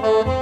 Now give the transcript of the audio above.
Música